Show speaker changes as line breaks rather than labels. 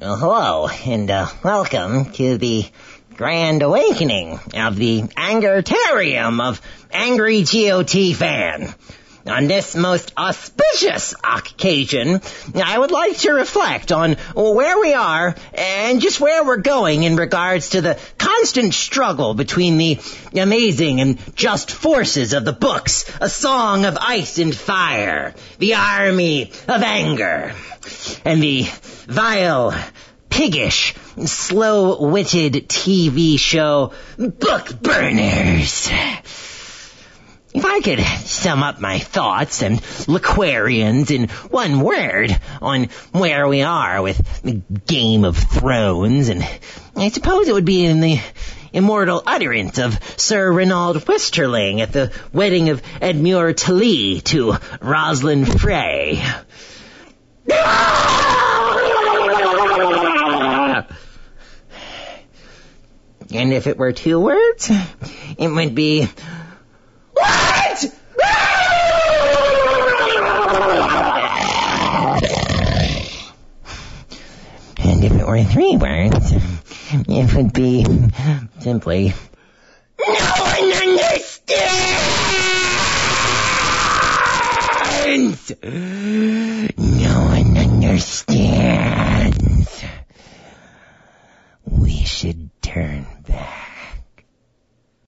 Hello, and uh, welcome to the grand awakening of the Angertarium of Angry GOT fan. On this most auspicious occasion, I would like to reflect on where we are and just where we're going in regards to the constant struggle between the amazing and just forces of the books, A Song of Ice and Fire, the Army of Anger, and the vile, piggish, slow-witted TV show Book Burners. If I could sum up my thoughts and Liquarians in one word on where we are with the Game of Thrones, and I suppose it would be in the immortal utterance of Sir Raynald Westerling at the wedding of Edmure Tully to Rosalind Frey. And if it were two words, it would be what? And if it were three words, it would be simply no one understands. No one understands. We should turn